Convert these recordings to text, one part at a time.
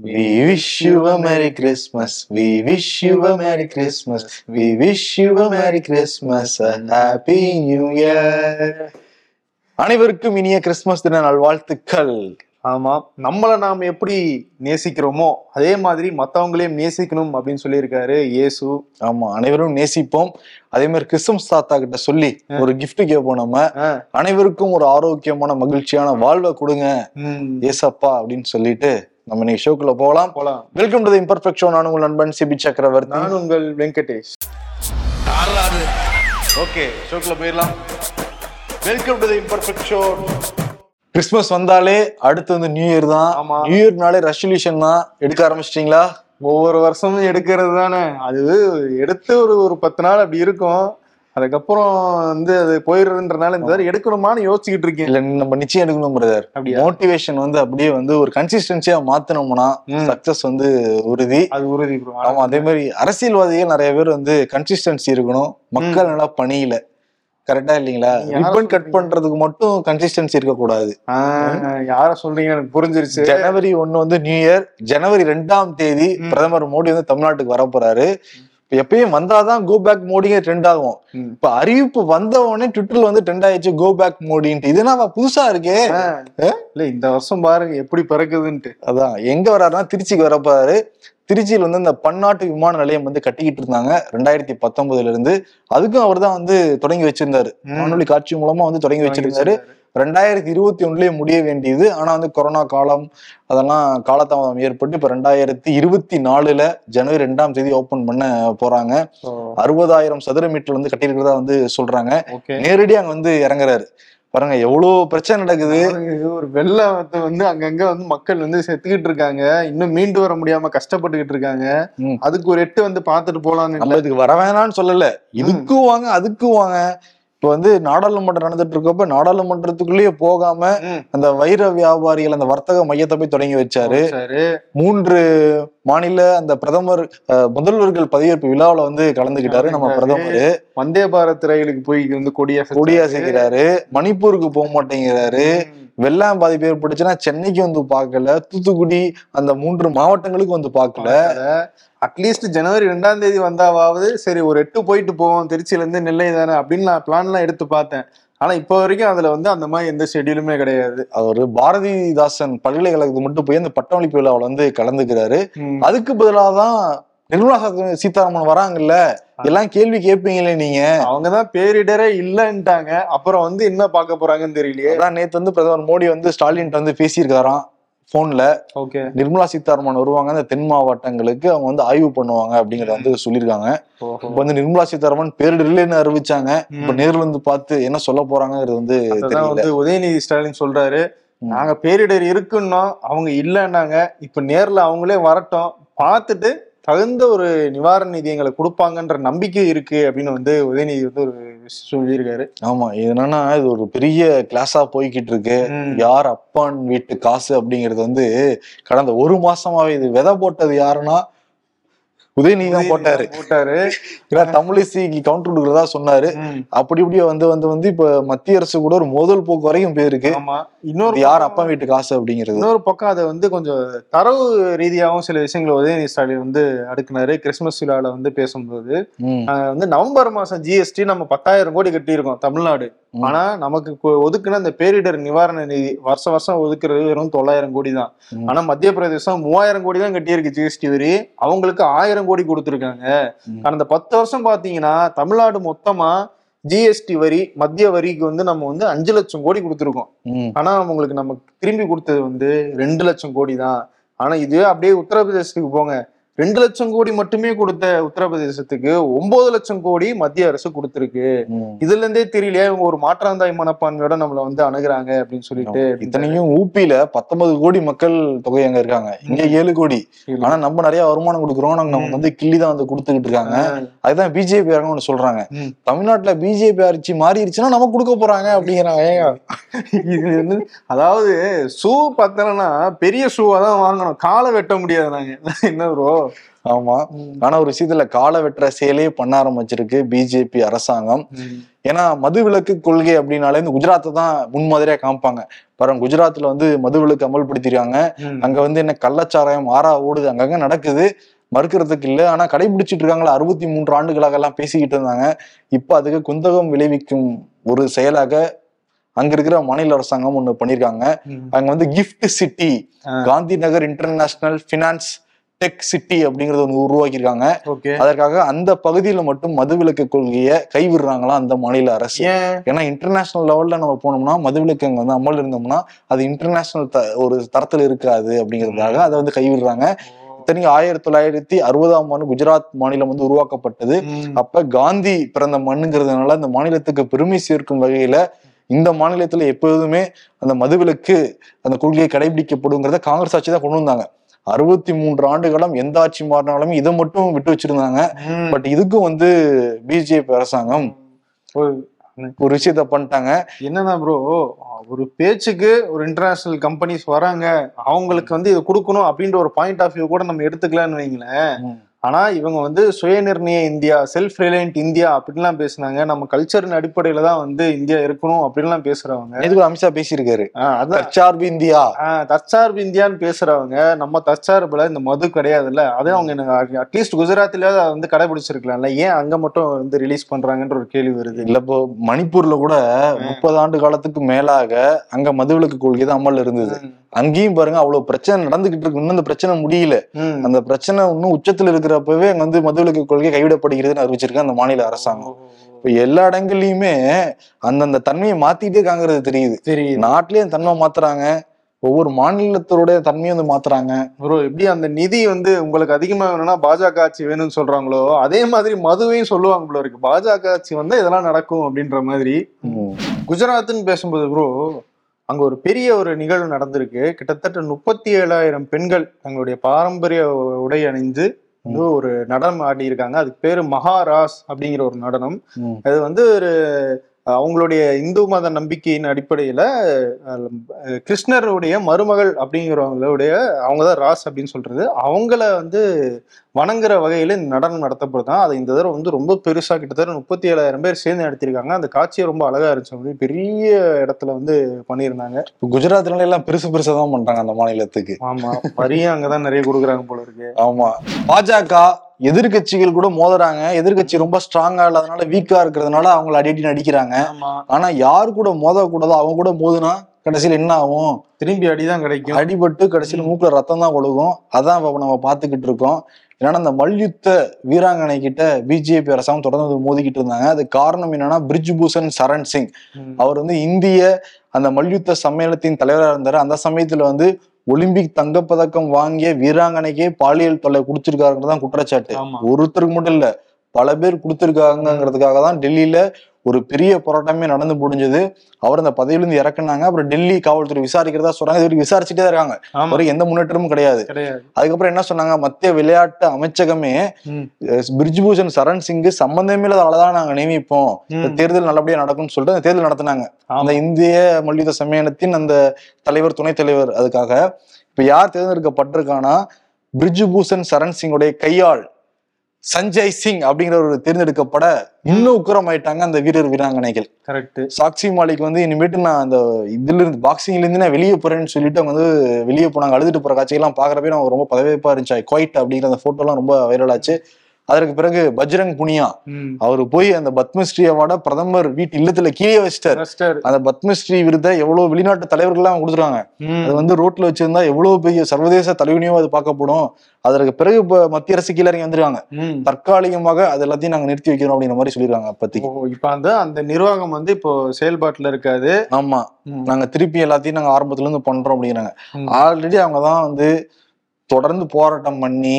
We wish you a Merry Christmas. We wish you a Merry Christmas. We wish you a Merry Christmas. A Happy New Year. அனைவருக்கும் இனிய Christmas தின நல்வாழ்த்துக்கள் ஆமா நம்மள நாம எப்படி நேசிக்கிறோமோ அதே மாதிரி மத்தவங்களையும் நேசிக்கணும் அப்படின்னு சொல்லியிருக்காரு இயேசு ஆமா அனைவரும் நேசிப்போம் அதே மாதிரி கிறிஸ்துமஸ் தாத்தா கிட்ட சொல்லி ஒரு gift கேட்போம் நம்ம அனைவருக்கும் ஒரு ஆரோக்கியமான மகிழ்ச்சியான வாழ்வை கொடுங்க ஏசப்பா அப்படின்னு சொல்லிட்டு நம்ம இன்னைக்கு ஷோக்குள்ள போகலாம் போலாம். வெல்கம் டு இம்பர்ஃபெக்ட் ஷோ நான் உங்கள் நண்பன் சிபி சக்கரவர்த்தி. நான் உங்கள் வெங்கடேஷ். ஓகே ஷோக்குள்ள போயிடலாம். Welcome to imperfect show Christmas வந்தாலே அடுத்து வந்து நியூ இயர் தான். ஆமா. நியூ இயர்னாலே ரெசல்யூஷன் தான். எடுக்க ஆரம்பிச்சிட்டீங்களா? ஒவ்வொரு வருஷமும் எடுக்கிறது தானே. அது எடுத்து ஒரு ஒரு பத்து நாள் அப்படி இருக்கும். அதுக்கப்புறம் வந்து அது போயிடுறதுன்றனால இந்த தடவை எடுக்கணுமான்னு யோசிச்சுக்கிட்டு இருக்கேன். இல்ல நம்ம நிச்சயம் எடுக்கணும் பிரதர்? மோட்டிவேஷன் வந்து அப்படியே வந்து ஒரு கன்சிஸ்டன்சியா மாத்தினோம்னா. சக்சஸ் வந்து உறுதி. அது உறுதி. ஆமா. அதே மாதிரி அரசியல்வாதிகள் நிறைய பேர் வந்து கன்சிஸ்டன்சி இருக்கணும். மக்கள் நல்லா பணியில. கரெக்டா இல்லைங்களா? Ribbon cut? பண்றதுக்கு மட்டும் கன்சிஸ்டன்சி இருக்க கூடாது யார சொல்றீங்க எனக்கு புரிஞ்சிருச்சு. ஜனவரி ஒண்ணு வந்து நியூ இயர். ஜனவரி ரெண்டாம் தேதி. பிரதமர் மோடி வந்து தமிழ்நாட்டுக்கு வர போறாரு எப்பயும் வந்தாதான் கோ பேக் மோடிங்க ட்ரெண்ட் ஆகும். இப்ப அறிவிப்பு வந்த உடனே ட்விட்டர்ல வந்து ட்ரெண்ட் ஆயிடுச்சு கோ பேக் மோடின்ட்டு இது என்ன புதுசா இருக்கே? இல்ல இந்த வருஷம் பாருங்க எப்படி பிறக்குதுன்ட்டு. அதான் எங்க வர்றாருன்னா திருச்சிக்கு வரப்போறாரு. திருச்சியில் வந்து இந்த பன்னாட்டு விமான நிலையம் வந்து கட்டிக்கிட்டு இருந்தாங்க ரெண்டாயிரத்தி பத்தொன்பதுல இருந்து. அதுக்கும் அவர் தான் வந்து தொடங்கி வச்சிருந்தாரு. காணொலி காட்சி மூலமா வந்து தொடங்கி வச்சிருந்தாரு. ரெண்டாயிரத்தி இருபத்தி ஒண்ணுலயே முடிய வேண்டியது. ஆனா வந்து கொரோனா காலம் அதெல்லாம் காலதாமதம் ஏற்பட்டு இப்ப ரெண்டாயிரத்தி இருபத்தி நாலுல ஜனவரி ரெண்டாம் தேதி ஓபன் பண்ண போறாங்க. அறுபதாயிரம் சதுர மீட்டர் வந்து கட்டியிருக்கிறதா வந்து சொல்றாங்க. ஓகே. நேரடியா அங்க வந்து இறங்குறாரு. பாருங்க எவ்வளவு பிரச்சனை நடக்குது. ஒரு வெள்ளத்தை வந்து அங்கங்க வந்து மக்கள் வந்து செத்துக்கிட்டு இருக்காங்க. இன்னும் மீண்டு வர முடியாம கஷ்டப்பட்டுக்கிட்டு இருக்காங்க. அதுக்கு ஒரு எட்டு வந்து பாத்துட்டு போலான்னு வர வேணாம்னு சொல்லல. இதுக்கும் வாங்க அதுக்கும் வாங்க. இப்ப வந்து நாடாளுமன்றம் நடந்துட்டு இருக்கப்ப நாடாளுமன்றத்துக்குள்ளேயே போகாம. அந்த வைர வியாபாரிகள் அந்த வர்த்தக மையத்தை போய் தொடங்கி வச்சாரு. சரி. மூன்று மாநில அந்த பிரதமர் முதல்வர்கள் பதவியேற்பு விழாவுல வந்து கலந்துகிட்டாரு நம்ம பிரதமர். வந்தே பாரத் ரயிலுக்கு போய் வந்து கொடியா கொடியா சேர்க்கிறாரு மணிப்பூருக்கு போக மாட்டேங்கிறாரு. வெள்ளம் பாதிப்பு ஏற்பட்டுச்சுன்னா சென்னைக்கு வந்து பார்க்கல தூத்துக்குடி அந்த மூன்று மாவட்டங்களுக்கு வந்து பார்க்கல. அட்லீஸ்ட் ஜனவரி ரெண்டாம் தேதி வந்தாவாவது சரி ஒரு எட்டு போயிட்டு போவோம் திருச்சியில இருந்து நெல்லை தானே அப்படின்னு நான் பிளான் எல்லாம் எடுத்து பார்த்தேன். ஆனா இப்போ வரைக்கும் அதுல வந்து அந்த மாதிரி எந்த ஷெட்யூலுமே கிடையாது. அவர் பாரதிதாசன் பல்கலைக்கழகத்துக்கு மட்டும் போய் அந்த பட்டமளிப்பு விழாவில் வந்து கலந்துக்கிறாரு. அதுக்கு பதிலாக தான் நிர்மலா சீதா- சீதாராமன் வராங்கல்ல? எல்லாம் கேள்வி கேட்பீங்களே நீங்க? அவங்கதான் பேரிடரே இல்லைன்ட்டாங்க. அப்புறம் வந்து என்ன பார்க்க போறாங்கன்னு தெரியலையே. அதான் நேத்து வந்து பிரதமர் மோடி வந்து ஸ்டாலின் வந்து பேசியிருக்காராம் போன்ல. ஓகே. நிர்மலா சீதாராமன் வருவாங்க அந்த தென் மாவட்டங்களுக்கு அவங்க வந்து ஆய்வு பண்ணுவாங்க அப்படிங்கறத வந்து சொல்லியிருக்காங்க. இப்ப வந்து நிர்மலா சீதாராமன் பேரிடர்லன்னு அறிவிச்சாங்க. இப்ப நேர்ல வந்து பார்த்து என்ன சொல்ல போறாங்கிறது வந்து வந்து உதயநிதி ஸ்டாலின் சொல்றாரு. நாங்க பேரிடர் இருக்குன்னா அவங்க இல்லைன்னாங்க. இப்ப நேர்ல அவங்களே வரட்டும். பார்த்துட்டு தகுந்த ஒரு நிவாரண நிதி எங்களுக்கு கொடுப்பாங்கன்ற நம்பிக்கை இருக்கு அப்படின்னு வந்து உதயநிதி வந்து ஒரு சொல்லியிருக்காரு ஆமா இது என்னன்னா இது ஒரு பெரிய கிளாஸா போய்கிட்டு இருக்கு. யார் அப்பான் வீட்டு காசு அப்படிங்கிறது வந்து கடந்த ஒரு மாசமாவே இது விதை போட்டது யாருன்னா உதயநிதி தான் போட்டாரு. போட்டாரு. ஏன்னா தமிழிசைக்கு கவுண்டர் கொடுக்கறதா சொன்னாரு. அப்படி இப்படியே வந்து வந்து வந்து இப்ப மத்திய அரசு கூட ஒரு மோதல் போக்கு வரைக்கும் போயிருக்கு. இன்னொரு யார் அப்பா வீட்டு காசு அப்படிங்கிறது. இன்னொரு பக்கம் அதை வந்து கொஞ்சம் தரவு ரீதியாகவும் சில விஷயங்களை உதயநிதி ஸ்டாலின் வந்து அடுக்குனாரு. கிறிஸ்துமஸ் விழாவில் வந்து பேசும்போது வந்து நவம்பர் மாசம் ஜிஎஸ்டி நம்ம பத்தாயிரம் கோடி கட்டியிருக்கோம் தமிழ்நாடு. ஆனா நமக்கு ஒதுக்குன அந்த பேரிடர் நிவாரண நிதி வருஷம் வருஷம் ஒதுக்குறது வெறும் தொள்ளாயிரம் கோடி தான். ஆனா மத்திய பிரதேசம் மூவாயிரம் கோடி தான் கட்டியிருக்கு ஜிஎஸ்டி வரி. அவங்களுக்கு ஆயிரம் கோடி கொடுத்துருக்காங்க. கடந்த பத்து வருஷம் பாத்தீங்கன்னா தமிழ்நாடு மொத்தமா ஜிஎஸ்டி வரி மத்திய வரிக்கு வந்து நம்ம வந்து அஞ்சு லட்சம் கோடி கொடுத்துருக்கோம். ஆனா அவங்களுக்கு நமக்கு திரும்பி கொடுத்தது வந்து ரெண்டு லட்சம் கோடி தான். ஆனா இது அப்படியே உத்தரப்பிரதேசத்துக்கு போங்க. ரெண்டு லட்சம் கோடி மட்டுமே கொடுத்த உத்தரப்பிரதேசத்துக்கு ஒன்பது லட்சம் கோடி மத்திய அரசு கொடுத்திருக்கு. இதுல இருந்தே தெரியலையா? இவங்க ஒரு மாற்றாந்தாய் மனப்பான்மையோட நம்மள வந்து அணுகுறாங்க அப்படின்னு சொல்லிட்டு. இத்தனைக்கும் ஊப்பியில பத்தொன்பது கோடி மக்கள் தொகை அங்க இருக்காங்க. இங்க ஏழு கோடி. ஆனா நம்ம நிறைய வருமானம் கொடுக்குறோம். நமக்கு வந்து கிள்ளி தான் வந்து கொடுத்துக்கிட்டு இருக்காங்க. அதுதான் பிஜேபி ஒண்ணு சொல்றாங்க. தமிழ்நாட்டுல பிஜேபி ஆட்சி மாறிடுச்சுன்னா நம்ம கொடுக்க போறாங்க அப்படிங்கிறாங்க. இது அதாவது ஷூ பார்த்தோம்னா பெரிய ஷூவா தான் வாங்கணும். காலை வெட்ட முடியாது நாங்க. என்ன ப்ரோ ஆமா. ஆனா ஒரு விஷயத்துல கால வெட்டுற செயலே பண்ண ஆரம்பிச்சிருக்கு பிஜேபி அரசாங்கம். ஏன்னா மதுவிலக்கு கொள்கை அப்படின்னாலே இந்த குஜராத்தை தான் முன்மாதிரியா காமிப்பாங்க. பாருங்க குஜராத்ல வந்து மதுவிலக்கு அமல்படுத்திருக்காங்க. அங்க வந்து என்ன கள்ளச்சாராயம் ஆறா ஓடுது அங்கங்க நடக்குது. மறுக்கிறதுக்கு இல்ல. ஆனா கடைபிடிச்சிட்டு இருக்காங்களா அறுபத்தி மூன்று ஆண்டுகளாக எல்லாம் பேசிக்கிட்டு இருந்தாங்க. இப்ப அதுக்கு குந்தகம் விளைவிக்கும் ஒரு செயலாக அங்க இருக்கிற மாநில அரசாங்கம் ஒண்ணு பண்ணிருக்காங்க. அங்க வந்து gift city. Gandhi Nagar international finance tech city அப்படிங்கறத ஒன்று உருவாக்கியிருக்காங்க. அதற்காக அந்த பகுதியில மட்டும் மதுவிலக்கு கொள்கையை கைவிடுறாங்களாம் அந்த மாநில அரசு. ஏன்? ஏன்னா இன்டர்நேஷனல் லெவல்ல நம்ம போனோம்னா மதுவிலக்கு அங்க வந்து அமல் இருந்தோம்னா அது இன்டர்நேஷனல் ஒரு தரத்துல இருக்காது அப்படிங்கிறதுக்காக அதை வந்து கைவிடுறாங்க. இத்தனைக்கு ஆயிரத்தி தொள்ளாயிரத்தி அறுபதாம் ஆண்டு குஜராத் மாநிலம் வந்து உருவாக்கப்பட்டது. அப்ப காந்தி பிறந்த மண்ணுங்கிறதுனால இந்த மாநிலத்துக்கு பெருமை சேர்க்கும் வகையில இந்த மாநிலத்துல எப்போதுமே அந்த மதுவிலக்கு அந்த கொள்கையை கடைபிடிக்கப்படுங்கிறத காங்கிரஸ் ஆட்சி தான் கொண்டு வந்தாங்க. அறுபத்தி மூன்று ஆண்டுகளும் எந்த ஆட்சி மாறினாலும் இதை மட்டும் விட்டு வச்சிருந்தாங்க. பட் இதுக்கும் வந்து பிஜேபி அரசாங்கம் ஒரு- ஒரு விஷயத்த பண்ணிட்டாங்க. என்னன்னா ப்ரோ ஒரு பேச்சுக்கு ஒரு இன்டர்நேஷனல் கம்பெனிஸ் வராங்க அவங்களுக்கு வந்து இது கொடுக்கணும் அப்படின்ற ஒரு பாயிண்ட் ஆஃப் வியூ கூட நம்ம எடுத்துக்கலாம்னு வைங்களேன். ஆனா இவங்க வந்து சுயநிர்ணய இந்தியா செல்ஃப் ரிலையன்ட் இந்தியா அப்படின்லாம் பேசுனாங்க. நம்ம கல்ச்சரின் அடிப்படையில தான் வந்து இந்தியா இருக்கணும் அப்படின்லாம் பேசுறவங்க. இதுக்கு அமித்ஷா பேசியிருக்காரு? தற்சார்பு இந்தியா. தற்சார்பு இந்தியான்னு பேசுறவங்க நம்ம தற்சார்புல இந்த மது கிடையாதுல்ல? அதே அவங்க அட்லீஸ்ட் குஜராத்ல வந்து கடைபிடிச்சிருக்கலாம்ல. ஏன் அங்க மட்டும் வந்து ரிலீஸ் பண்றாங்கன்ற ஒரு கேள்வி வருது. இல்ல இப்போ மணிப்பூர்ல கூட முப்பது ஆண்டு காலத்துக்கு மேலாக அங்க மதுவிலக்கு கொள்கை தான் அமல் இருந்தது. அங்கேயும் பாருங்க அவ்வளவு பிரச்சனை நடந்துகிட்டு இருக்கு. இன்னும் அந்த பிரச்சனை முடியல. அந்த பிரச்சனை இன்னும் உச்சத்துல இருக்கிறப்பவே அங்க வந்து மதுவிலக்கு கொள்கை கைவிடப்படுகிறதுன்னு அறிவிச்சிருக்கு அந்த மாநில அரசாங்கம். இப்ப எல்லா இடங்கள்லயுமே அந்தந்த தன்மையை மாத்திட்டே இருக்காங்கிறது தெரியுது. சரி நாட்டிலேயே தன்மை மாத்துறாங்க. ஒவ்வொரு மாநிலத்தோட தன்மையும் வந்து மாத்துறாங்க. ப்ரோ எப்படி அந்த நிதி வந்து உங்களுக்கு அதிகமா வேணும்னா பாஜக ஆட்சி வேணும்னு சொல்றாங்களோ அதே மாதிரி மதுவையும் சொல்லுவாங்க போல இருக்கு. பாஜக ஆட்சி வந்தா இதெல்லாம் நடக்கும் அப்படின்ற மாதிரி குஜராத்னு பேசும்போது ப்ரோ அங்க ஒரு பெரிய ஒரு நிகழ்வு நடந்திருக்கு. கிட்டத்தட்ட முப்பத்தி ஏழாயிரம் பெண்கள் தங்களுடைய பாரம்பரிய உடை அணிந்து ஒரு நடனம் ஆடி இருக்காங்க அதுக்கு பேரு மகாராஸ் அப்படிங்கிற ஒரு நடனம். அது வந்து ஒரு அவங்களுடைய இந்து மத நம்பிக்கையின் அடிப்படையில கிருஷ்ணருடைய மருமகள் அப்படிங்கிறவங்களுடைய அவங்க தான் ராஸ் அப்படின்னு சொல்றது. அவங்கள வந்து வணங்குற வகையில இந்த நடனம் நடத்தப்படுதான். அது இந்த தடவை வந்து ரொம்ப பெருசா கிட்டத்தட்ட முப்பத்தி ஏழாயிரம் பேர் சேர்ந்து நடத்திருக்காங்க அந்த காட்சியை ரொம்ப அழகா இருந்துச்சு. அப்படி பெரிய இடத்துல வந்து பண்ணியிருந்தாங்க. இப்ப குஜராத்னால எல்லாம் பெருசு பெருசா தான் பண்றாங்க அந்த மாநிலத்துக்கு. ஆமா வரியும் அங்கதான் நிறைய கொடுக்குறாங்க போல இருக்கு. ஆமா பாஜக எதிர்க்கட்சிகள் கூட மோதுறாங்க. எதிர்க்கட்சி ரொம்ப ஸ்ட்ராங்கா இல்லாதனால வீக்கா இருக்கிறதுனால அவங்கள அடி அடி நடிக்கிறாங்க. ஆமா. ஆனா யாரு கூட மோதக்கூடாதோ அவங்க கூட மோதுனா கடைசியில என்ன ஆகும்? திரும்பி அடிதான் கிடைக்கும். அடிபட்டு கடைசியில மூக்குல ரத்தம் தான் ஒழுகும். அதான் இப்ப நம்ம பாத்துக்கிட்டு இருக்கோம். ஏன்னா அந்த மல்யுத்த வீராங்கனை கிட்ட பிஜேபி அரசாங்கம் தொடர்ந்து மோதிக்கிட்டு இருந்தாங்க. அது காரணம் என்னன்னா பிரிஜ் பூஷன் சரண் சிங். அவர் வந்து இந்திய அந்த மல்யுத்த சம்மேளனத்தின் தலைவராக இருந்தாரு. அந்த சமயத்துல வந்து ஒலிம்பிக் தங்கப்பதக்கம் வாங்கிய வீராங்கனைக்கே பாலியல் தொல்லை கொடுத்திருக்காருங்கிறது தான் குற்றச்சாட்டு ஒருத்தருக்கு மட்டும் இல்ல பல பேர் கொடுத்திருக்காங்கிறதுக்காக தான் டெல்லியில ஒரு பெரிய போராட்டமே நடந்து முடிஞ்சது. அவர் அந்த பதவியிலிருந்து இறக்குனாங்க. அப்புறம் டெல்லி காவல்துறை விசாரிக்கிறதா சொல்றாங்க இது விசாரிச்சுட்டே இருக்காங்க. வரைக்கும் எந்த முன்னேற்றமும் கிடையாது. அதுக்கப்புறம் என்ன சொன்னாங்க? மத்திய விளையாட்டு அமைச்சகமே பிரிஜ்பூஷன் சரண் சிங் சம்பந்தமே இல்லாத ஆளதான் நாங்க நியமிப்போம். தேர்தல் நல்லபடியா நடக்கும்னு சொல்லிட்டு அந்த தேர்தல் நடத்தினாங்க. அந்த இந்திய மல்யுத்த சம்மேளனத்தின் அந்த தலைவர் துணைத் தலைவர் அதுக்காக. இப்ப யார் தேர்ந்தெடுக்கப்பட்டிருக்கானா பிரிஜ்பூஷன் சரண் சிங்குடைய கையாள். சஞ்சய் சிங் அப்படிங்கிற ஒரு தேர்ந்தெடுக்கப்பட இன்னும் உக்கரமாயிட்டாங்க அந்த வீரர் வீராங்கனைகள். கரெக்ட் சாக்ஷி மாலிக் வந்து இனிமேட்டு நான் அந்த இதுல இருந்து பாக்ஸிங்ல இருந்து நான் வெளியே போறேன்னு சொல்லிட்டு அவங்க வந்து வெளியே போனாங்க. அழுதுட்டு போற காட்சியெல்லாம் பாக்குறப்ப நான் ரொம்ப பதவியப்பா இருந்துச்சு. குவைட் அப்படிங்கிற அந்த போட்டோ எல்லாம் ரொம்ப வைரல் ஆச்சு. அதற்கு பிறகு பஜ்ரங் புனியா அவர் போய் அந்த பத்மஸ்ரீ அவார்டை பிரதமர் வீட்டு இல்லத்துல கீழே வச்சிட்டாரு. அந்த பத்மஸ்ரீ விருதை எவ்வளவு வெளிநாட்டு தலைவர்கள்லாம் கொடுத்துருக்காங்க ம். அது வந்து ரோட்ல வச்சிருந்தா எவ்வளவு பெரிய சர்வதேச தலைவனியும் அது பார்க்கப்படும் அதற்கு பிறகு இப்ப மத்திய அரசு கீழே இறங்கி வந்துருக்காங்க ம். தற்காலிகமாக அது எல்லாத்தையும் நாங்க நிறுத்தி வைக்கிறோம் அப்படிங்கிற மாதிரி சொல்லிருக்காங்க அப்பத்திக்கு இப்ப அந்த அந்த நிர்வாகம் வந்து இப்போ செயல்பாட்டுல இருக்காது ஆமா. நாங்க திருப்பி எல்லாத்தையும் நாங்க ஆரம்பத்துல இருந்து பண்றோம் அப்படிங்கிறாங்க. ஆல்ரெடி அவங்க தான் வந்து தொடர்ந்து போராட்டம் பண்ணி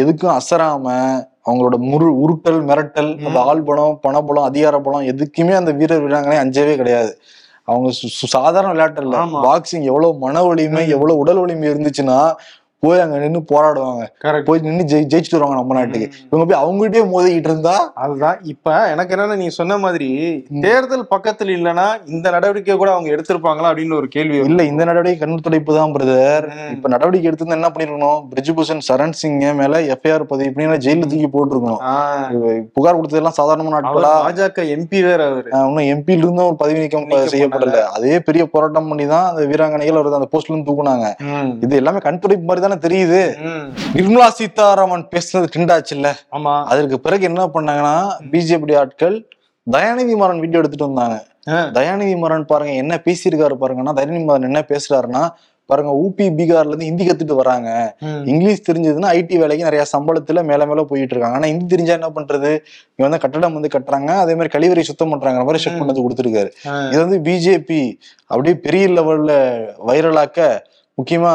எதுக்கும் அசராம அவங்களோட முரு உருட்டல் மிரட்டல் அந்த ஆள் பலம் பணபலம் அதிகார பலம் எதுக்குமே அந்த வீரர் வீராங்கனை அஞ்சவே கிடையாது. அவங்க சாதாரண விளையாட்டு இல்ல. பாக்ஸிங் எவ்வளவு மன வலிமை எவ்வளவு உடல் வலிமை இருந்துச்சுன்னா போய் அங்க நின்னு போராடுவாங்க. போய் நின்னு ஜெயி ஜெயிச்சுட்டு வருவாங்க நம்ம நாட்டுக்கு. இவங்க போய் அவங்ககிட்டயே மோதிக்கிட்டு இருந்தா? அதுதான். இப்ப எனக்கு என்னன்னா நீ சொன்ன மாதிரி தேர்தல் பக்கத்துல இல்லைன்னா இந்த நடவடிக்கை கூட அவங்க எடுத்திருப்பாங்களா அப்படின்னு ஒரு கேள்வி. இல்ல இந்த நடவடிக்கை கண்ணு துடைப்பு தான் பிரதர். இப்ப நடவடிக்கை எடுத்து என்ன பண்ணிருக்கணும்? பிரிஜ்பூஷன் சரண் சிங் மேல எஃப்ஐஆர் பதிவு பண்ணி ஜெயில தூக்கி போட்டிருக்கணும். புகார் கொடுத்ததெல்லாம் சாதாரண அவர் நாட்களா பாஜக எம்பி வேற அவரு. இன்னும் எம்பில இருந்தும் ஒரு பதவி நீக்கம் செய்யப்படல. அதே பெரிய போராட்டம் பண்ணி தான் அந்த வீராங்கனைகள் அவர் அந்த போஸ்ட்ல இருந்து தூக்குனாங்க. இது எல்லாமே கண் துடைப்பு மாதிரி தானே தெரியுது. நிர்மலா சீதாராமன் பேசுனது ட்ரெண்டாச்சுல்ல ஆமா. அதற்கு பிறகு என்ன பண்ணாங்கன்னா பிஜேபி ஆட்கள் தயாநிதி மாறன் வீடியோ எடுத்துட்டு வந்தாங்க. தயாநிதி மாறன் பாருங்க என்ன பேசியிருக்காரு பாருங்கன்னா தயாநிதி மாறன் என்ன பேசுறாருன்னா பாருங்க ஊபி பீகார்ல இருந்து ஹிந்தி கத்துட்டு வராங்க. இங்கிலீஷ் தெரிஞ்சதுன்னா ஐடி வேலைக்கு நிறைய சம்பளத்துல மேல மேல போயிட்டு இருக்காங்க. ஆனா ஹிந்தி தெரிஞ்சா என்ன பண்றது? இங்க வந்து கட்டடம் வந்து கட்டுறாங்க. அதே மாதிரி கழிவறை சுத்தம் பண்றாங்க. மாதிரி செக் பண்ணது கொடுத்துருக்காரு. இது வந்து பிஜேபி அப்படியே பெரிய லெவல்ல வைரலாக்க முக்கியமா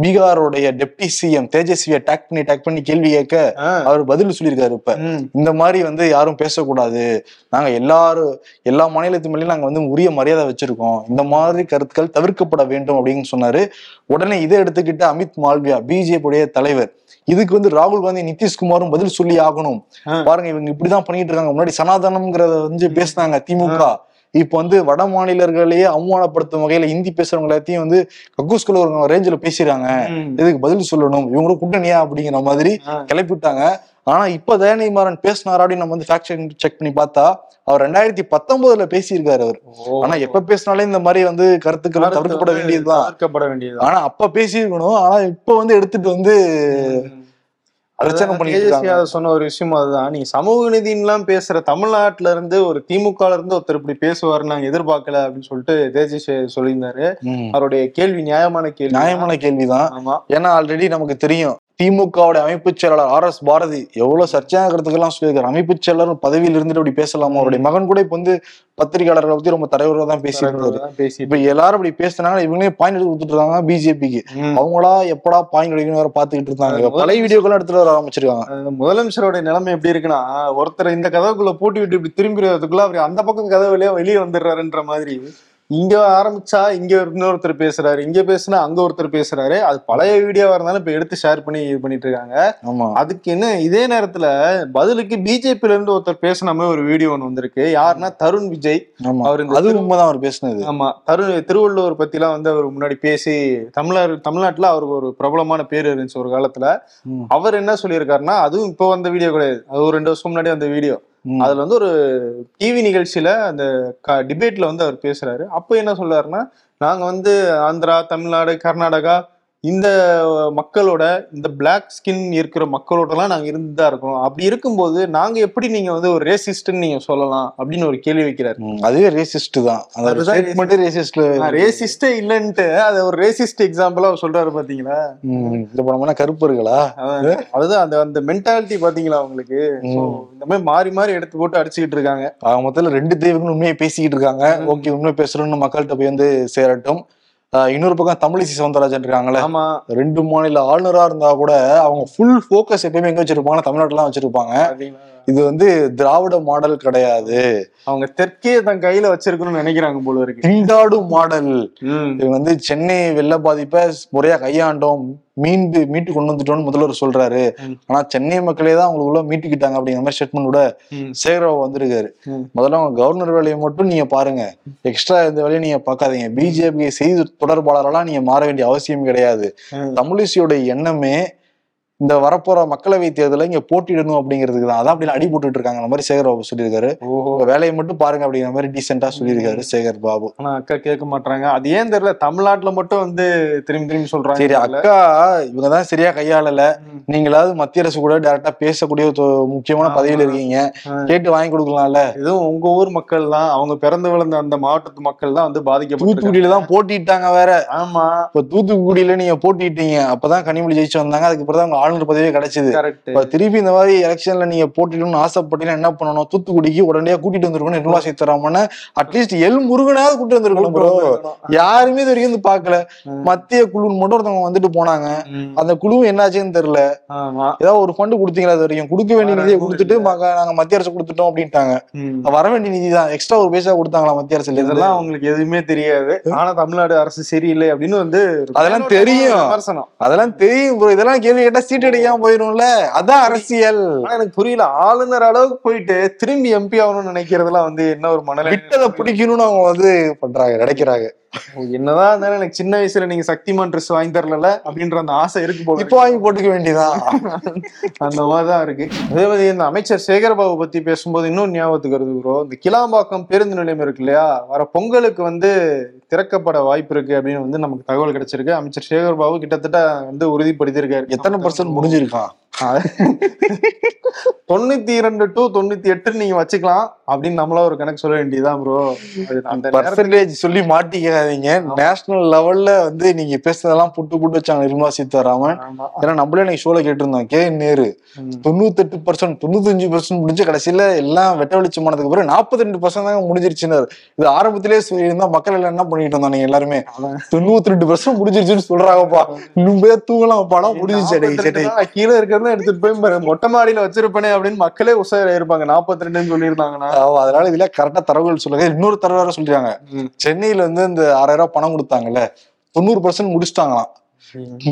பீகாரோடைய டெப்டி சிஎம் தேஜஸ்வி அட்டாக் பண்ணி அட்டாக் பண்ணி கேள்வி கேட்க. அவர் பதில் சொல்லியிருக்காரு இப்ப. இந்த மாதிரி வந்து யாரும் பேசக்கூடாது. நாங்க எல்லாரும் எல்லா மாநிலத்து மேலேயும் நாங்க வந்து உரிய மரியாதை வச்சிருக்கோம். இந்த மாதிரி கருத்துக்கள் தவிர்க்கப்பட வேண்டும் அப்படின்னு சொன்னாரு. உடனே இதை எடுத்துக்கிட்டு அமித் மால்வியா பிஜேபியுடைய தலைவர். இதுக்கு வந்து ராகுல் காந்தி நிதிஷ்குமாரும் பதில் சொல்லி ஆகணும். பாருங்க இவங்க இப்படிதான் பண்ணிட்டு இருக்காங்க. முன்னாடி சனாதனம்ங்கிறத வந்து பேசினாங்க திமுக. இப்ப வந்து வட மாநிலர்களையே அவமானப்படுத்தும் வகையில ஹிந்தி பேசுறவங்க எல்லாத்தையும் வந்து கக்கூஸ்குள்ள ஒரு ரேஞ்சில பேசுறாங்க. இதுக்கு பதில் சொல்லணும்? இவங்க கூட்டணியா அப்படிங்கிற மாதிரி. கிளப்பிட்டாங்க. ஆனா இப்ப தயாநிதி மாறன் பேசினாரா அப்படின்னு நம்ம வந்து ஃபேக்ட் செக் பண்ணி பார்த்தா அவர் ரெண்டாயிரத்தி பத்தொன்பதுல பேசியிருக்காரு அவர். ஆனா எப்ப பேசினாலே இந்த மாதிரி வந்து கருத்துக்கள் தவிர்க்கப்பட வேண்டியதுதான். ஆனா அப்ப பேசியிருக்கணும். ஆனா இப்ப வந்து எடுத்துட்டு வந்து பிரச்சனை பண்ணிட்டு சொன்ன ஒரு விஷயம் அதுதான். நீங்க சமூக நீதின்லாம் பேசுற தமிழ்நாட்டுல இருந்து ஒரு திமுக இருந்து ஒருத்தர் இப்படி பேசுவாரு நாங்க எதிர்பார்க்கல அப்படின்னு சொல்லிட்டு தேஜஸ்வி சொல்லியிருந்தாரு. அவருடைய கேள்வி நியாயமான கேள்வி நியாயமான கேள்விதான். ஆமா. ஏன்னா ஆல்ரெடி நமக்கு தெரியும். திமுகவுடைய அமைப்பு செயலாளர் ஆர் எஸ் பாரதி எவ்வளவு சர்ச்சையான கருத்துக்கெல்லாம் சொல்லியிருக்காரு. அமைப்பு செயலாளர் பதவியில் இருந்துட்டு அப்படி பேசலாமா? அவருடைய மகன் கூட இப்ப வந்து பத்திரிகையாளர்களை பத்தி ரொம்ப தலைவராக தான் பேசியிருந்தாரு இப்ப எல்லாரும் அப்படி பேசினாங்க இவங்களே பாயிண்ட் எடுத்து கொடுத்துட்டு இருக்காங்க பிஜேபிக்கு. அவங்களா எப்படா பாயிண்ட் கிடைக்கணும் வேற பாத்துக்கிட்டு இருந்தாங்க பழைய வீடியோக்கெல்லாம் எடுத்துட்டு வர ஆரம்பிச்சிருக்காங்க. முதலமைச்சரோட நிலைமை எப்படி இருக்குன்னா ஒருத்தர் இந்த கதவுக்குள்ள பூட்டி விட்டு இப்படி திரும்பிடுறதுக்குள்ள அவர் அந்த பக்கம் கதவு வழியா வெளியே வந்துடுறாருன்ற மாதிரி இங்க ஆரம்பிச்சா இங்க இன்னொருத்தர் பேசுறாரு இங்க பேசுனா அங்க ஒருத்தர் பேசுறாரு. அது பழைய வீடியோவா இருந்தாலும் இப்ப எடுத்து ஷேர் பண்ணி இது பண்ணிட்டு இருக்காங்க. ஆமா. அதுக்கு என்ன இதே நேரத்துல பதிலுக்கு பிஜேபில இருந்து ஒருத்தர் பேசின மாதிரி ஒரு வீடியோ ஒன்று வந்திருக்கு. யாருன்னா தருண் விஜய். அவர் அது உண்மைதான் அவர் பேசுனது. ஆமா. தருண் திருவள்ளுவர் பத்திலாம் வந்து அவர் முன்னாடி பேசி தமிழர் தமிழ்நாட்டுல அவருக்கு ஒரு பிரபலமான பேர் இருந்துச்சு ஒரு காலத்துல. அவர் என்ன சொல்லியிருக்காருன்னா அதுவும் இப்போ வந்த வீடியோ கிடையாது. அது ஒரு ரெண்டு வருஷம் முன்னாடி வந்த வீடியோ. அதுல வந்து ஒரு டிவி நிகழ்ச்சியில அந்த டிபேட்ல வந்து அவர் பேசுறாரு. அப்போ என்ன சொல்றாருன்னா நாங்க வந்து ஆந்திரா தமிழ்நாடு கர்நாடகா இந்த மக்களோட இந்த பிளாக் ஸ்கின் இருக்கிற மக்களோடலாம் நாங்க இருந்துதான் இருக்கோம் அப்படி இருக்கும்போது நாங்க எப்படி நீங்க வந்து ஒரு ரேசிஸ்ட்னு நீங்க சொல்லலாம் அப்படின்னு ஒரு கேள்வி வைக்கிறாரு. அதுவே ரேசிஸ்ட் தான். ஸ்டேட்மெண்ட் ரேசிஸ்ட் ரேசிஸ்டே இல்லைன்ட்டு அது ஒரு ரேசிஸ்ட் எக்ஸாம்பிளா அவர் சொல்றாரு பாத்தீங்களா? இந்த படம்னா கருப்பர்களா அதுதான் அந்த அந்த மென்டாலிட்டி பாத்தீங்களா உங்களுக்கு So, இந்த மாதிரி மாறி மாறி எடுத்து போட்டு அடிச்சுக்கிட்டு இருக்காங்க. ஆக மொத்தத்துல ரெண்டு தெய்வங்களும் உண்மையை பேசிக்கிட்டு இருக்காங்க. ஓகே உண்மை பேசுறோம்னு மக்கள்கிட்ட போய் வந்து சேரட்டும். இன்னொரு பக்கம் தமிழிசை சவுந்தரராஜன் இருக்காங்களே ஆமா. ரெண்டு மாநில ஆளுநரா இருந்தா கூட அவங்க ஃபுல் ஃபோக்கஸ் எப்பயுமே எங்க வச்சிருப்பாங்க? தமிழ்நாட்டுல வச்சிருப்பாங்க. இது வந்து திராவிட மாடல் கிடையாது அவங்க தெற்கே தன் கையில வச்சிருக்கணும்னு நினைக்கிறாங்க போல இருக்கு திண்டாடு மாடல். இவங்க வந்து சென்னை வெள்ள பாதிப்பை முறையா கையாண்டோம் மீண்டு மீட்டு கொண்டு வந்துட்டோம்னு முதல்வர் சொல்றாரு. ஆனா சென்னை மக்களே தான் அவங்களுக்குள்ள மீட்டுக்கிட்டாங்க அப்படிங்கிற மாதிரி ஸ்டேட்மெண்ட் கூட ம். சேகரபாபு வந்திருக்காரு. முதல்ல அவங்க கவர்னர் வேலையை மட்டும் நீங்க பாருங்க எக்ஸ்ட்ரா இந்த வேலையை நீங்க பார்க்காதீங்க பிஜேபி செய்தி தொடர்பாளரெல்லாம் நீங்க மாற வேண்டிய அவசியம் கிடையாது. தமிழிசையோட எண்ணமே இந்த வரப்போற மக்களவை தேர்தலை இங்க போட்டியிடணும் அப்படிங்கிறதுக்கு தான். அதான் அப்படி அடி போட்டுட்டு இருக்காங்க அந்த மாதிரி சேகர் பாபு சொல்லியிருக்காரு. வேலையை மட்டும் பாருங்க அப்படிங்கிற மாதிரி டீசெண்டா சொல்லியிருக்காரு சேகர் பாபு. ஆனா அக்கா கேட்க மாட்டாங்க அது ஏன் தெரியல? தமிழ்நாட்டுல மட்டும் வந்து திரும்பி திரும்பி சொல்றாங்க சரி அக்கா இவங்க தான் சரியா கையாளல. நீங்களாவது மத்திய அரசு கூட டைரக்டா பேசக்கூடிய முக்கியமான. பதவியில இருக்கீங்க. கேட்டு வாங்கி கொடுக்கலாம்ல. இதுவும் உங்க ஊர் மக்கள் தான் அவங்க பிறந்து வளர்ந்த அந்த மாவட்டத்து மக்கள் தான் வந்து பாதிக்கப்பட்டு தூத்துக்குடியில தான் போட்டிட்டாங்க வேற. ஆமா. இப்ப தூத்துக்குடியில நீங்க போட்டிட்டீங்க. அப்பதான் கனிமொழி ஜெயிச்சு வந்தாங்க. அதுக்கு பிறகு அவங்க ஆளுநர் பதவியே கிடைச்சது. திருப்பி இந்த மாதிரி எலெக்ஷன்ல நீங்க போட்டிடணும்னு ஆசைப்பட்டீங்கன்னா என்ன பண்ணணும்? தூத்துக்குடிக்கு உடனடியா கூட்டிட்டு வந்திருக்கணும் Nirmala Sitharaman. At least L முருகனாவது கூட்டிட்டு வந்திருக்கணும் ப்ரோ யாருமே இது வரைக்கும் பாக்கல மத்திய குழு மட்டும் ஒருத்தவங்க வந்துட்டு போனாங்க. அந்த குழு என்னாச்சுன்னு தெரியல. ஏதாவது ஒரு ஃபண்டு கொடுத்தீங்களா இது வரைக்கும்? கொடுக்க வேண்டிய நிதியை கொடுத்துட்டு நாங்க மத்திய அரசு கொடுத்துட்டோம் அப்படின்ட்டாங்க. வர வேண்டிய நிதி தான். எக்ஸ்ட்ரா ஒரு பைசா கொடுத்தாங்களா மத்திய இருந்து? இதெல்லாம் அவங்களுக்கு எதுவுமே தெரியாது. ஆனா தமிழ்நாடு அரசு சரியில்லை அப்படின்னு வந்து அதெல்லாம் தெரியும். அதெல்லாம் தெரியும் bro. இதெல்லாம் கேள்வி கேட்டா சீட் அடிக்காம போயிரும்ல? அதான் அரசியல். எனக்கு புரியல. ஆளுநர் அளவுக்கு போயிட்டு திரும்பி எம்பி ஆகணும்னு நினைக்கிறதுலாம் வந்து என்ன ஒரு மனநிலை விட்டதை பிடிக்கணும்னு அவங்க வந்து பண்றாங்க நினைக்கிறாங்க. என்னதான் இருந்தாலும் எனக்கு சின்ன வயசுல நீங்க சக்திமான் ட்ரெஸ் வாங்கி தரல அப்படின்ற அந்த ஆசை இருக்கு போல இப்போ வாங்கி போட்டுக்க வேண்டியதான் அந்த மாதிரிதான் இருக்கு. அதே மாதிரி இந்த அமைச்சர் சேகர்பாபு பத்தி பேசும்போது இன்னும் ஞாபகத்துக்கு வருது ப்ரோ இந்த கிளாம்பாக்கம் பேருந்து நிலையம் இருக்கு இல்லையா? வர பொங்கலுக்கு வந்து திறக்கப்பட வாய்ப்பு இருக்கு அப்படின்னு வந்து நமக்கு தகவல் கிடைச்சிருக்கு. அமைச்சர் சேகர்பாபு கிட்டத்தட்ட வந்து உறுதிப்படுத்தியிருக்காரு. எத்தனை பர்சன்ட் 모르지를가 தொண்ணூத்தி இரண்டு டு தொண்ணூத்தி எட்டு நீங்க வச்சுக்கலாம் அப்படின்னு நம்மளா ஒரு கணக்கு சொல்ல வேண்டியதுதான் ப்ரோ அந்த பர்சன்டேஜ் சொல்லி மாட்டிக்காதீங்க. நேஷனல் லெவல்ல வந்து நீங்க பேசுனதெல்லாம் புட்டு புட்டு வச்சாங்க நிர்மலா சீதாராமன். ஏன்னா நம்மளே எனக்கு ஷோல கேட்டிருந்தோம் கே நேரு. தொண்ணூத்தெட்டு பர்சன்ட் தொண்ணூத்தஞ்சு பர்சன்ட் முடிஞ்சு கடைசியில எல்லாம் வெட்ட வெளிச்சமானதுக்கு பிறகு நாற்பத்தி ரெண்டு பர்சன்ட் தாங்க முடிஞ்சிருச்சுன்னு இது ஆரம்பத்திலே சொல்லியிருந்தா மக்கள் எல்லாம் என்ன பண்ணிட்டு இருந்தாங்க நீங்க எல்லாருமே. தொண்ணூத்தி ரெண்டு பர்சன்ட் முடிஞ்சிருச்சுன்னு சொல்றாங்கப்பா. இன்னும் பேர் தூங்கலாம் படம் முடிஞ்சிச்சு அடே, சரி. 42 தான் எடுத்துட்டு போய் மொட்டை மாடியில வச்சிருப்பேனே அப்படின்னு மக்களே உசார இருப்பாங்க நாற்பத்தி ரெண்டுன்னு சொல்லியிருந்தாங்கன்னா அதனால இதுல கரெக்டா தரவுகள் சொல்லுங்க. இன்னொரு தரவு வேற சொல்றாங்க. சென்னையில வந்து இந்த ஆறாயிரம் ரூபாய் பணம் கொடுத்தாங்கல்ல. தொண்ணூறு பர்சன்ட் முடிச்சிட்டாங்களாம்.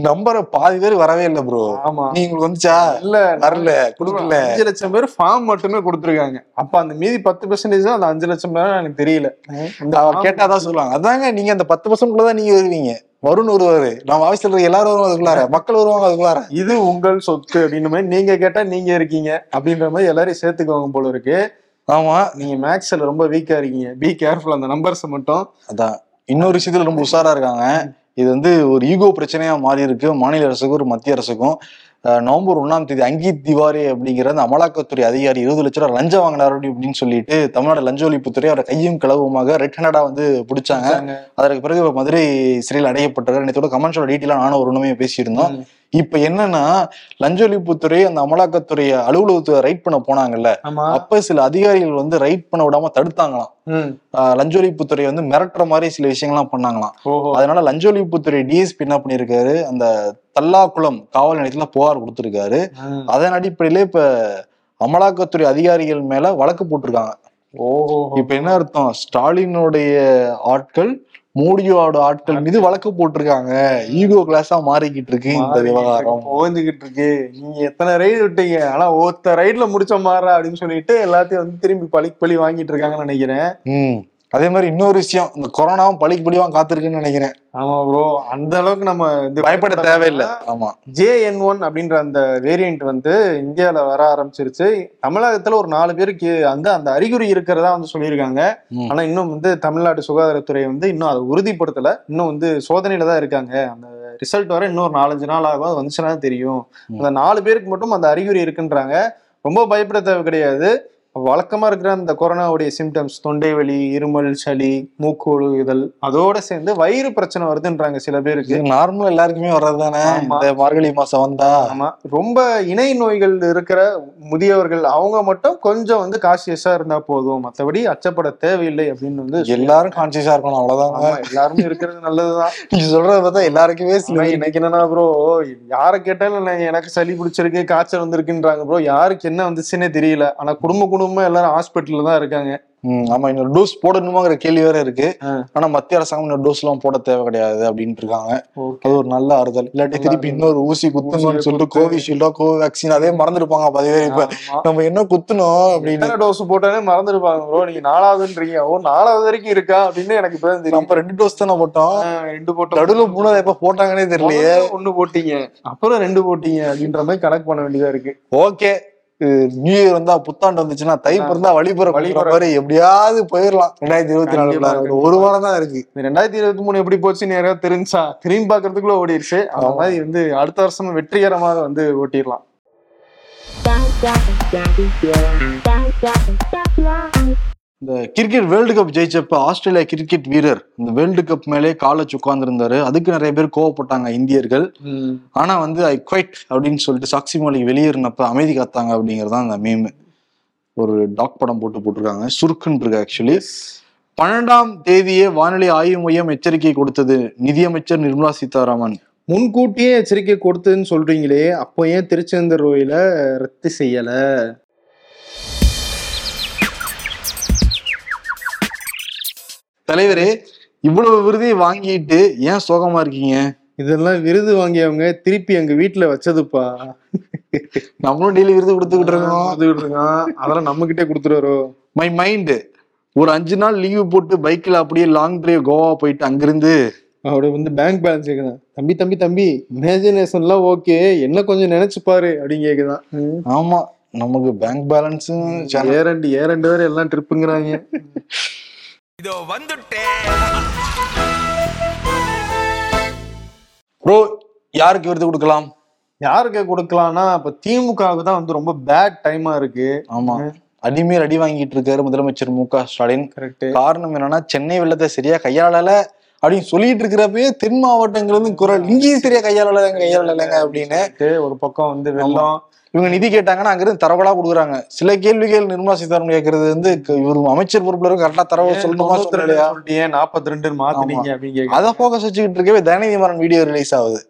நம்பர் பாதி பேர் வரவே இல்லை ப்ரோ ஆமா. நீ உங்களுக்கு வந்துச்சா? இல்ல வரல கொடுக்கல. அஞ்சு லட்சம் பேர் ஃபார்ம் மட்டுமே கொடுத்துருக்காங்க. அப்ப அந்த மீதி பத்து பெர்சன்டேஜ் அந்த அஞ்சு லட்சம் பேர் எனக்கு தெரியல. கேட்டாதான் சொல்லுவாங்க. அதாங்க நீங்க அந்த பத்து பர்சன்ட் தான் நீங்க வருவீங்க. வருண் வருவாரு நம்ம ஆஃபீஸ்ல எல்லாரும் வருவாங்க அதுக்குள்ளார. மக்கள் வருவாங்க அதுக்குள்ளார. இது உங்கள் சொத்து அப்படின்னு மாதிரி நீங்க கேட்டா நீங்க இருக்கீங்க அப்படின்ற மாதிரி எல்லாரையும் சேர்த்துக்குவாங்க போல இருக்கு. ஆமா. நீங்க மேக்ஸ்ல ரொம்ப வீக்கா இருக்கீங்க. பி கேர்ஃபுல் அந்த நம்பர்ஸ் மட்டும். அதான். இன்னொரு விஷயத்துல ரொம்ப உஷாரா இருக்காங்க. இது வந்து ஒரு ஈகோ பிரச்சனையா மாறி இருக்கு. மாநில அரசுக்கும் ஒரு மத்திய அரசுக்கும். நவம்பர் ஒண்ணாம் தேதி அங்கீத் திவாரி அப்படிங்கிற அந்த அமலாக்கத்துறை அதிகாரி இருபது லட்ச ரூபா லஞ்சம் வாங்கினார் அப்படி அப்படின்னு சொல்லிட்டு தமிழ்நாடு லஞ்ச ஒழிப்புத்துறை அவரை கையும் களவுமாக ரெட் ஹேண்டடா வந்து பிடிச்சாங்க. அதற்கு பிறகு மதுரை சிறையில் அடையப்பட்டார் நேற்றோட கமெண்ட்ஸோட டீட்டெயிலாக நானும் ஒரு பேசியிருந்தோம். இப்ப என்னன்னா லஞ்ச ஒழிப்புத்துறை அந்த அமலாக்கத்துறை அலுவலகத்தை ரைட் பண்ண போனாங்கல்ல அப்ப சில அதிகாரிகள் வந்து ரைட் பண்ண விடாம தடுத்தாங்களாம். ம். ஆஹ் லஞ்ச ஒழிப்புத்துறை வந்து மிரட்டுற மாதிரி சில விஷயங்கள்லாம் பண்ணாங்களாம். அதனால லஞ்ச ஒழிப்புத்துறை டிஎஸ்பி என்ன பண்ணிருக்காரு அந்த தல்லாக்குளம் காவல் நிலையத்துல புகார் கொடுத்திருக்காரு. அதன் அடிப்படையில இப்ப அமலாக்கத்துறை அதிகாரிகள் மேல வழக்கு போட்டிருக்காங்க. ஓஹோ. இப்ப என்ன அர்த்தம்? ஸ்டாலினுடைய ஆட்கள் மோடியோட ஆட்கள் மீது வழக்கு போட்டிருக்காங்க. ஈகோ கிளாஸா மாறிக்கிட்டு இருக்கு இந்த விவகாரம். ஓய்ந்துகிட்டு இருக்கு. நீங்க எத்தனை ரைடு விட்டீங்க? ஆனா ஒருத்த ரைட்ல முடிச்ச மாறா அப்படின்னு சொல்லிட்டு எல்லாத்தையும் வந்து திரும்பி பழிக்கு பழி வாங்கிட்டு இருக்காங்கன்னு நினைக்கிறேன். அதே மாதிரி இன்னொரு விஷயம் இந்த கொரோனாவும் பழிக்கு பழிவான் காத்திருக்குன்னு நினைக்கிறேன். ஆமா ப்ரோ அந்த அளவுக்கு நம்ம இது பயப்பட தேவையில்லை. ஆமா. ஜேஎன் ஒன் அப்படின்ற அந்த வேரியன்ட் வந்து இந்தியால வர ஆரம்பிச்சிருச்சு. தமிழகத்துல ஒரு நாலு பேருக்கு வந்து அந்த அறிகுறி இருக்கிறதா வந்து சொல்லியிருக்காங்க. ஆனா இன்னும் வந்து தமிழ்நாடு சுகாதாரத்துறை வந்து இன்னும் அதை உறுதிப்படுத்தல. இன்னும் வந்து சோதனையில தான் இருக்காங்க. அந்த ரிசல்ட் வர இன்னும் ஒரு நாலஞ்சு நாள் ஆகும் வந்துச்சுன்னா தெரியும். அந்த நாலு பேருக்கு மட்டும் அந்த அறிகுறி இருக்குன்றாங்க. ரொம்ப பயப்பட தேவை கிடையாது. வழக்கமா இருக்கிற அந்த கொரோனாவுடைய சிம்டம்ஸ் தொண்டை வலி இருமல் சளி மூக்கு ஒழுகுதல் அதோட சேர்ந்து வயிறு பிரச்சனை வருதுன்றாங்க சில பேருக்கு. இது நார்மல் எல்லாருக்குமே வர்றதுதானே? ஆமா. இந்த மார்கழி மாசம் வந்தா? ஆமா. ரொம்ப இணை நோய்கள் இருக்கிற முதியவர்கள் அவங்க மட்டும் கொஞ்சம் வந்து காசியஸா இருந்தா போதும். மத்தபடி அச்சப்பட தேவையில்லை அப்படின்னு வந்து எல்லாரும் கான்சியஸா இருக்கணும் அவ்வளவுதாங்க ஆமா, எல்லாருமே இருக்கிறது நல்லதுதான். நீங்க சொல்றத பார்த்தா எல்லாருக்குமே சில இன்னைக்கு என்னன்னா ப்ரோ யாரை கேட்டாலும் எனக்கு சளி பிடிச்சிருக்கு காய்ச்சல் வந்திருக்குன்றாங்க ப்ரோ யாருக்கு என்ன வந்துச்சுன்னே தெரியல. ஆனா குடும்ப குடும்பமா எல்லாரும் ஹாஸ்பிட்டல்ல தான் இருக்காங்க. ஆமா இன்னொரு டோஸ் போடணுமாங்கிற கேள்வி வேற இருக்கு. ஆனா மத்திய அரசாங்கம் இன்னொரு டோஸ் எல்லாம் போட தேவை கிடையாது அப்படின்ட்டு இருக்காங்க. அது ஒரு நல்ல ஆறுதல். இல்லாட்டி திருப்பி இன்னொரு ஊசி குத்தணும்னு சொல்லிட்டு கோவிஷீல்டோ கோவேக்சின் அதே மறந்துருப்பாங்க பாதி பேர் இப்ப. நம்ம என்ன குத்தணும் அப்படின்னு. டோஸ் போட்டாலே மறந்துருப்பாங்க ப்ரோ நீங்க நாலாவதுன்றீங்க. ஓ நாலாவது வரைக்கும் இருக்கா அப்படின்னு எனக்கு இப்பதான் தெரியும் நம்ம ரெண்டு டோஸ் தானே போட்டோம். ரெண்டு போட்டோம். நடுவுல மூணாவது எப்ப போட்டாங்கன்னே தெரியலையே. ஒண்ணு போட்டீங்க. அப்புறம் ரெண்டு போட்டீங்க அப்படின்ற மாதிரி கணக்கு பண்ண வேண்டியதா இருக்கு. ஓகே நியூ இயர் வந்தா புத்தாண்டு வந்துச்சுன்னா தை பிறந்தா வழிபுற. மாதிரி எப்படியாவது போயிடலாம் ரெண்டாயிரத்தி இருபத்தி நாலுல ஒரு வாரம் தான் இருக்கு இந்த ரெண்டாயிரத்தி இருபத்தி மூணு எப்படி போச்சுன்னு யாராவது தெரிஞ்சா திரும்பி பாக்குறதுக்குள்ள ஓடிடுச்சு அந்த. மாதிரி வந்து அடுத்த வருஷம் வெற்றிகரமாக வந்து ஓட்டிடலாம் இந்த கிரிக்கெட் வேர்ல்டு கப் ஜெயிச்சப்ப ஆஸ்திரேலியா கிரிக்கெட் வீரர் இந்த வேர்ல்டு கப் மேலே காலை உட்கார்ந்துருந்தாரு. அதுக்கு நிறைய பேர் கோவப்பட்டாங்க இந்தியர்கள். ஆனா வந்து ஐ குவைட் அப்படின்னு சொல்லிட்டு சாக்சி மாலிக் வெளியேறினப்ப அமைதி காத்தாங்க அப்படிங்கறதான் அந்த மீம் ஒரு டாக் படம் போட்டு போட்டிருக்காங்க. சுருக்குன்னு இருக்கு ஆக்சுவலி பன்னெண்டாம் தேதியே வானிலை ஆய்வு மையம் எச்சரிக்கை கொடுத்தது. நிதியமைச்சர் நிர்மலா சீதாராமன். முன்கூட்டியே எச்சரிக்கை கொடுத்ததுன்னு சொல்றீங்களே அப்போ ஏன் திருச்செந்தூர் கோயில ரத்து செய்யல? தலைவரே இவ்வளவு விருதை வாங்கிட்டு ஏன் சோகமா இருக்கீங்க? இதெல்லாம் விருது வாங்கியவங்க திருப்பி எங்க வீட்டுல வச்சதுப்பா. நம்மளும் டெய்லி விருது கொடுத்துக்கிட்டு இருக்கோம். கொடுத்துக்கிட்டு அதெல்லாம் நம்ம கிட்டே கொடுத்துருவாரோ மை மைண்ட் ஒரு அஞ்சு நாள் லீவு போட்டு பைக்ல அப்படியே லாங் டிரைவ் கோவா போயிட்டு அங்கிருந்து. அவட வந்து பேங்க் பேலன்ஸ் கேக்குதான் தம்பி தம்பி தம்பி இமேஜினேஷன்லாம் ஓகே என்ன கொஞ்சம் நினைச்சு பாரு அப்படின்னு கேக்குதான் ம். ஆமா நமக்கு பேங்க் பேலன்ஸும் ஏரண்டு ஏரண்டு வேற எல்லாம் ட்ரிப்புங்கிறாங்க இதோ வந்துட்டேன் ப்ரோ யாருக்கு விருது கொடுக்கலாம்? யாருக்கு கொடுக்கலாம்னா இப்ப திமுகவுக்கு தான் வந்து ரொம்ப பேட் டைமா இருக்கு. ஆமா. அடிமேல் அடி வாங்கிட்டு இருக்காரு முதலமைச்சர் மு க ஸ்டாலின். கரெக்ட் காரணம் என்னன்னா சென்னை வெள்ளத்தை சரியா கையாளல. அப்படின்னு சொல்லிட்டு இருக்கிறப்பயே தென் மாவட்டங்கள் வந்து குரல் இங்கேயும் சரியா கையாளலைங்க கையாளலைங்க அப்படின்னு. ஒரு பக்கம் வந்து வெள்ளம் இவங்க நிதி கேட்டாங்கன்னா அங்கிருந்து தரவலா கொடுக்குறாங்க. சில கேள்விகள் நிர்மலா சீதாராமன் கேட்கறது வந்து இவரு அமைச்சர் பொறுப்புல இருக்க கரெக்டா தரவு சொல்லணுமா சொல்லலையா? நாற்பத்தி ரெண்டு மாத்தினீங்க அப்படின்னு கேக்குறாங்க. அதை போக்கஸ் வச்சுக்கிட்டு இருக்கவே தயநிதி மாறன் வீடியோ ரிலீஸ் ஆகுது.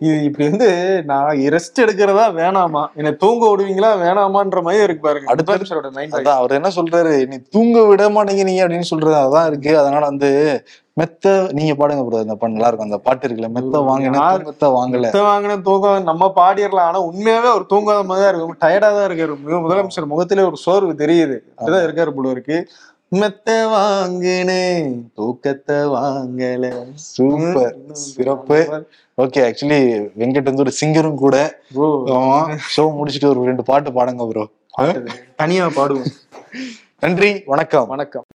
இது இப்படி வந்து நான் ரெஸ்ட் எடுக்கிறதா வேணாமா? என்னை தூங்க விடுவீங்களா வேணாமான்ற மாதிரி இருக்கு பாருங்க. அடுத்த- மைண்ட் அவர் என்ன சொல்றாரு? நீ தூங்க விட மாட்டேங்கிறீங்க அப்படின்னு சொல்றது அதான் இருக்கு. அதனால வந்து மெத்த நீங்க பாடுங்க ப்ரோ அந்த பாட்டு நல்லா இருக்கும் அந்த பாட்டு இருக்குல்ல மெத்த வாங்கின? மெத்த வாங்கல. வாங்கின தூக்கம் நம்ம பாடிடலாம். ஆனா உண்மையாவே அவர் தூங்காத மாதிரி தான் இருக்கு. டயர்டா தான் இருக்காரு. முதலமைச்சர் முகத்திலே ஒரு சோர்வு தெரியுது. அப்படிதான் இருக்காரு போல இருக்கு. மெத்த வாங்கினே தூக்கத்தை வாங்கல. சூப்பர் சிறப்பு. ஓகே ஆக்சுவலி வெங்கட் வந்து ஒரு சிங்கரும் கூட. ஷோ முடிச்சிட்டு ஒரு ரெண்டு பாட்டு பாடுங்க ப்ரோ தனியா பாடுவோம். நன்றி வணக்கம். வணக்கம்.